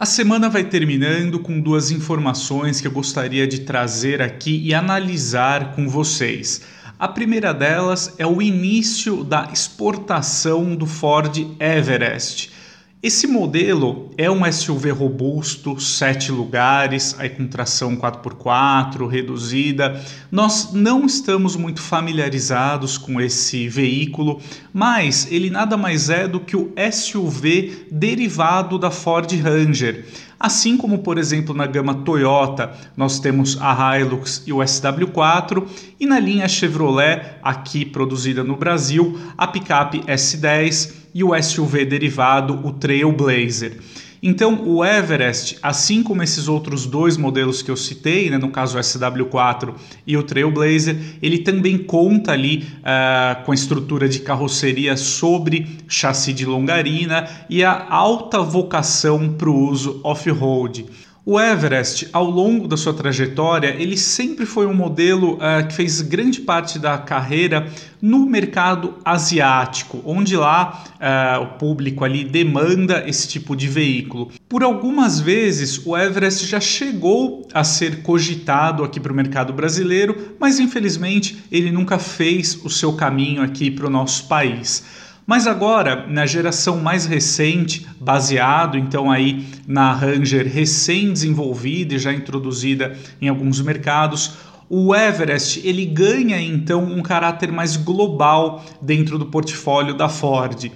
A semana vai terminando com duas informações que eu gostaria de trazer aqui e analisar com vocês. A primeira delas é o início da exportação do Ford Everest. Esse modelo é um SUV robusto, sete lugares, aí com tração 4x4, reduzida. Nós não estamos muito familiarizados com esse veículo, mas ele nada mais é do que o SUV derivado da Ford Ranger. Assim como, por exemplo, na gama Toyota, nós temos a Hilux e o SW4, e na linha Chevrolet, aqui produzida no Brasil, a picape S10 e o SUV derivado, o Trailblazer. Então, o Everest, assim como esses outros dois modelos que eu citei, né, no caso o SW4 e o Trailblazer, ele também conta ali uh, com a estrutura de carroceria sobre chassi de longarina e a alta vocação para o uso off-road. O Everest, ao longo da sua trajetória, ele sempre foi um modelo uh, que fez grande parte da carreira no mercado asiático, onde lá uh, o público ali demanda esse tipo de veículo. Por algumas vezes o Everest já chegou a ser cogitado aqui para o mercado brasileiro, mas infelizmente ele nunca fez o seu caminho aqui para o nosso país. Mas agora, na geração mais recente, baseado então aí na Ranger recém-desenvolvida e já introduzida em alguns mercados, o Everest ele ganha então um caráter mais global dentro do portfólio da Ford.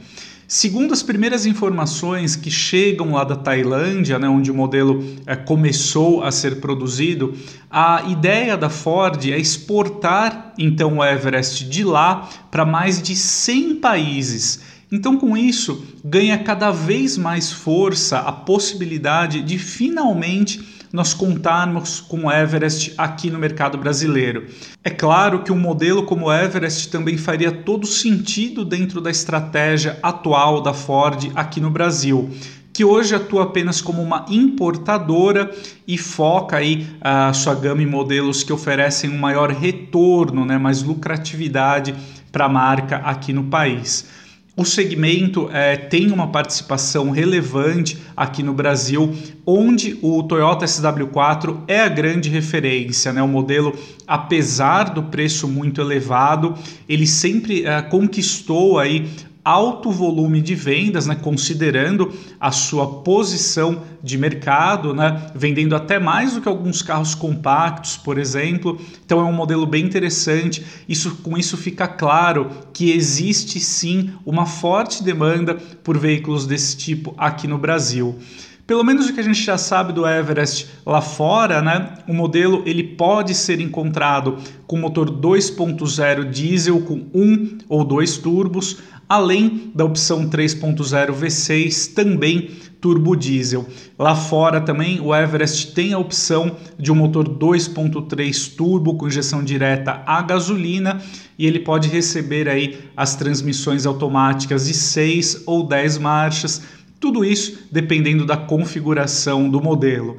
Segundo as primeiras informações que chegam lá da Tailândia, né, onde o modelo é, começou a ser produzido, a ideia da Ford é exportar então o Everest de lá para mais de 100 países. Então, com isso, ganha cada vez mais força a possibilidade de finalmente nós contarmos com o Everest aqui no mercado brasileiro. É claro que um modelo como o Everest também faria todo sentido dentro da estratégia atual da Ford aqui no Brasil que hoje atua apenas como uma importadora e foca aí a sua gama em modelos que oferecem um maior retorno, né, mais lucratividade para a marca aqui no país. O segmento é, tem uma participação relevante aqui no Brasil, onde o Toyota SW4 é a grande referência. Né? O modelo, apesar do preço muito elevado, ele sempre é, conquistou aí alto volume de vendas, né, considerando a sua posição de mercado, né, vendendo até mais do que alguns carros compactos, por exemplo. Então é um modelo bem interessante. Isso com isso fica claro que existe sim uma forte demanda por veículos desse tipo aqui no Brasil. Pelo menos o que a gente já sabe do Everest lá fora, né? O modelo ele pode ser encontrado com motor 2.0 diesel com um ou dois turbos, além da opção 3.0 V6 também turbo diesel. Lá fora também o Everest tem a opção de um motor 2.3 turbo com injeção direta a gasolina e ele pode receber aí as transmissões automáticas de 6 ou 10 marchas, tudo isso dependendo da configuração do modelo.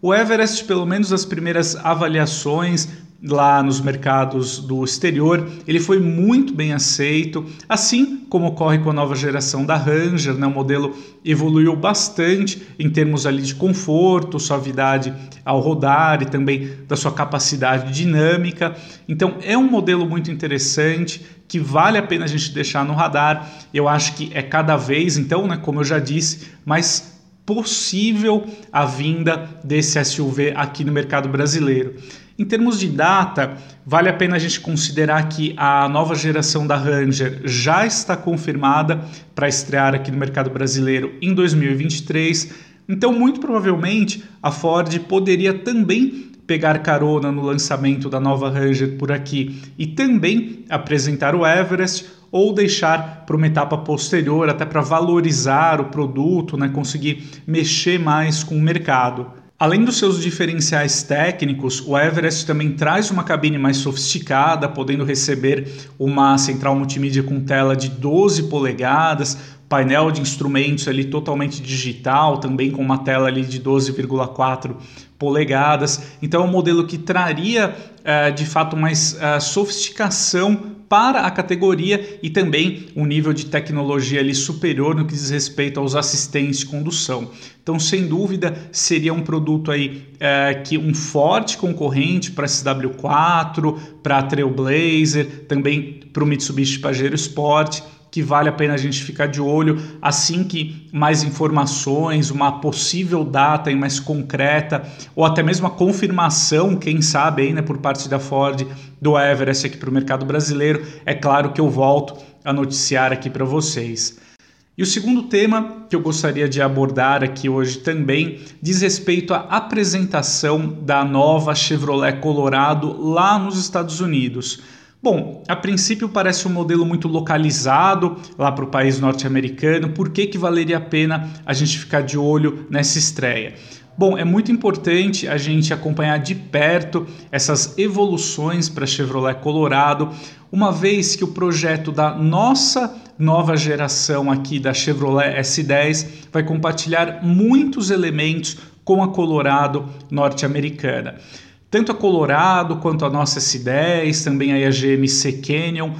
O Everest, pelo menos as primeiras avaliações, lá nos mercados do exterior, ele foi muito bem aceito, assim como ocorre com a nova geração da Ranger, né? o modelo evoluiu bastante em termos ali de conforto, suavidade ao rodar e também da sua capacidade dinâmica. Então é um modelo muito interessante que vale a pena a gente deixar no radar. Eu acho que é cada vez, então, né, como eu já disse, mais possível a vinda desse SUV aqui no mercado brasileiro. Em termos de data, vale a pena a gente considerar que a nova geração da Ranger já está confirmada para estrear aqui no mercado brasileiro em 2023. Então, muito provavelmente, a Ford poderia também pegar carona no lançamento da nova Ranger por aqui e também apresentar o Everest ou deixar para uma etapa posterior, até para valorizar o produto, né, conseguir mexer mais com o mercado. Além dos seus diferenciais técnicos, o Everest também traz uma cabine mais sofisticada, podendo receber uma central multimídia com tela de 12 polegadas, painel de instrumentos ali totalmente digital, também com uma tela ali de 12,4 polegadas. Então é um modelo que traria uh, de fato mais uh, sofisticação para a categoria e também um nível de tecnologia ali superior no que diz respeito aos assistentes de condução. Então, sem dúvida, seria um produto aí é, que um forte concorrente para a SW4, para Trailblazer, também para o Mitsubishi Pajero Sport que vale a pena a gente ficar de olho assim que mais informações, uma possível data mais concreta ou até mesmo a confirmação, quem sabe aí, né, por parte da Ford do Everest aqui para o mercado brasileiro, é claro que eu volto a noticiar aqui para vocês. E o segundo tema que eu gostaria de abordar aqui hoje também diz respeito à apresentação da nova Chevrolet Colorado lá nos Estados Unidos. Bom, a princípio parece um modelo muito localizado lá para o país norte-americano. Por que, que valeria a pena a gente ficar de olho nessa estreia? Bom, é muito importante a gente acompanhar de perto essas evoluções para Chevrolet Colorado, uma vez que o projeto da nossa nova geração aqui da Chevrolet S10 vai compartilhar muitos elementos com a Colorado norte-americana tanto a Colorado quanto a nossa S10, também a GMC Canyon.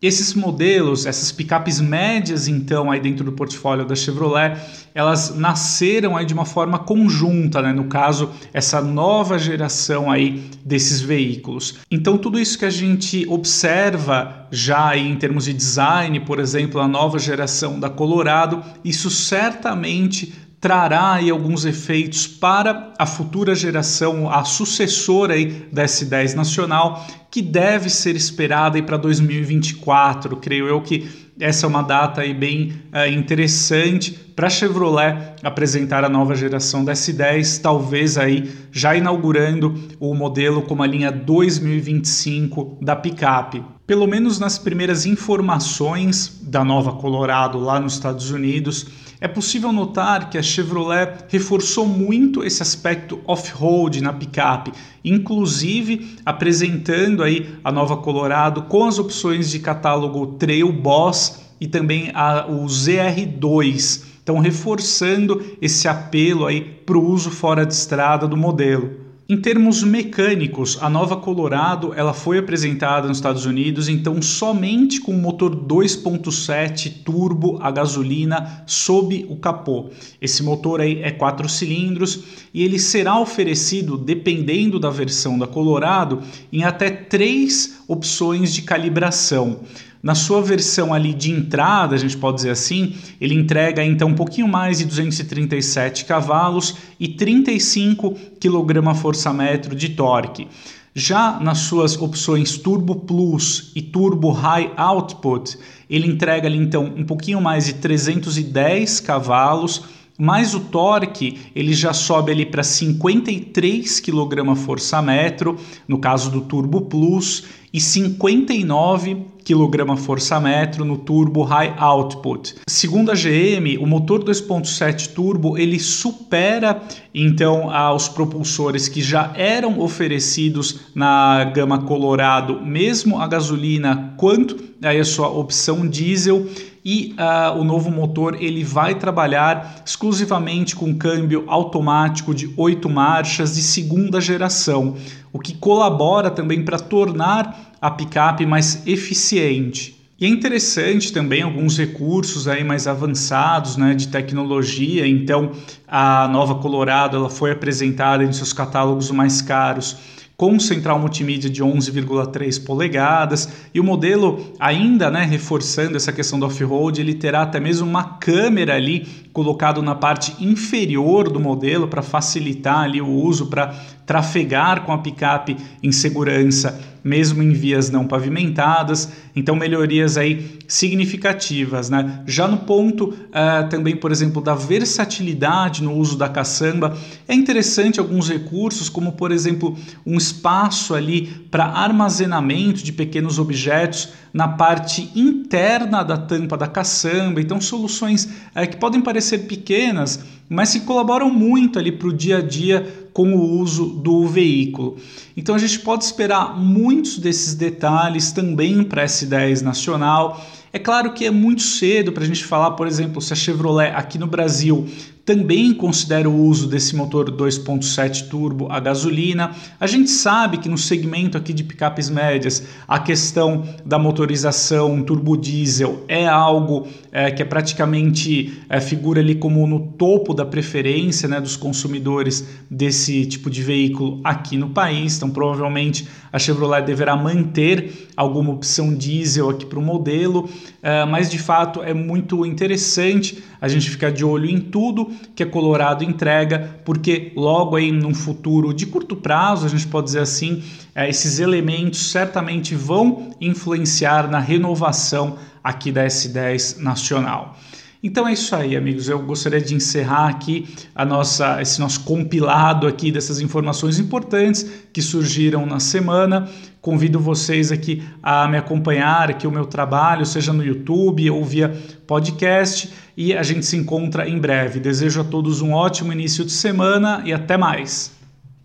Esses modelos, essas picapes médias, então, aí dentro do portfólio da Chevrolet, elas nasceram aí de uma forma conjunta, né? No caso, essa nova geração aí desses veículos. Então, tudo isso que a gente observa já aí em termos de design, por exemplo, a nova geração da Colorado, isso certamente trará aí alguns efeitos para a futura geração, a sucessora aí da S10 nacional, que deve ser esperada aí para 2024. Creio eu que essa é uma data aí bem uh, interessante para a Chevrolet apresentar a nova geração da S10, talvez aí já inaugurando o modelo como a linha 2025 da picape. Pelo menos nas primeiras informações da nova Colorado lá nos Estados Unidos, é possível notar que a Chevrolet reforçou muito esse aspecto off-road na picape, inclusive apresentando aí a nova Colorado com as opções de catálogo Trail Boss e também a, o ZR2. Então reforçando esse apelo aí para o uso fora de estrada do modelo. Em termos mecânicos, a nova Colorado ela foi apresentada nos Estados Unidos, então somente com motor 2.7 turbo a gasolina sob o capô. Esse motor aí é 4 cilindros e ele será oferecido, dependendo da versão da Colorado, em até três opções de calibração. Na sua versão ali de entrada, a gente pode dizer assim, ele entrega então um pouquinho mais de 237 cavalos e 35 kgfm de torque. Já nas suas opções Turbo Plus e Turbo High Output, ele entrega ali então um pouquinho mais de 310 cavalos, mais o torque ele já sobe ali para 53 kgfm, no caso do Turbo Plus, e 59 kgfm no turbo high output. Segundo a GM, o motor 2.7 turbo ele supera então aos propulsores que já eram oferecidos na gama Colorado, mesmo a gasolina quanto aí a sua opção diesel e uh, o novo motor ele vai trabalhar exclusivamente com câmbio automático de 8 marchas de segunda geração, o que colabora também para tornar a picape mais eficiente. E é interessante também alguns recursos aí mais avançados né, de tecnologia. Então, a nova Colorado ela foi apresentada em seus catálogos mais caros com central multimídia de 11,3 polegadas e o modelo ainda, né, reforçando essa questão do off-road, ele terá até mesmo uma câmera ali colocado na parte inferior do modelo para facilitar ali o uso para trafegar com a picape em segurança, mesmo em vias não pavimentadas. Então, melhorias aí significativas. Né? Já no ponto uh, também, por exemplo, da versatilidade no uso da caçamba, é interessante alguns recursos, como por exemplo, um espaço ali para armazenamento de pequenos objetos na parte interna da tampa da caçamba. Então, soluções uh, que podem parecer pequenas, mas que colaboram muito ali para o dia a dia com o uso do veículo. Então a gente pode esperar muitos desses detalhes também para S10 nacional. É claro que é muito cedo para a gente falar, por exemplo, se a Chevrolet aqui no Brasil também considera o uso desse motor 2.7 turbo a gasolina. A gente sabe que no segmento aqui de picapes médias, a questão da motorização turbo diesel é algo é, que é praticamente é, figura ali como no topo da preferência né, dos consumidores desse tipo de veículo aqui no país. Então, provavelmente a Chevrolet deverá manter alguma opção diesel aqui para o modelo, é, mas de fato é muito interessante a gente ficar de olho em tudo que a Colorado entrega, porque logo aí num futuro de curto prazo, a gente pode dizer assim, é, esses elementos certamente vão influenciar na renovação aqui da S10 nacional. Então é isso aí, amigos. Eu gostaria de encerrar aqui a nossa, esse nosso compilado aqui dessas informações importantes que surgiram na semana. Convido vocês aqui a me acompanhar aqui o meu trabalho, seja no YouTube ou via podcast, e a gente se encontra em breve. Desejo a todos um ótimo início de semana e até mais.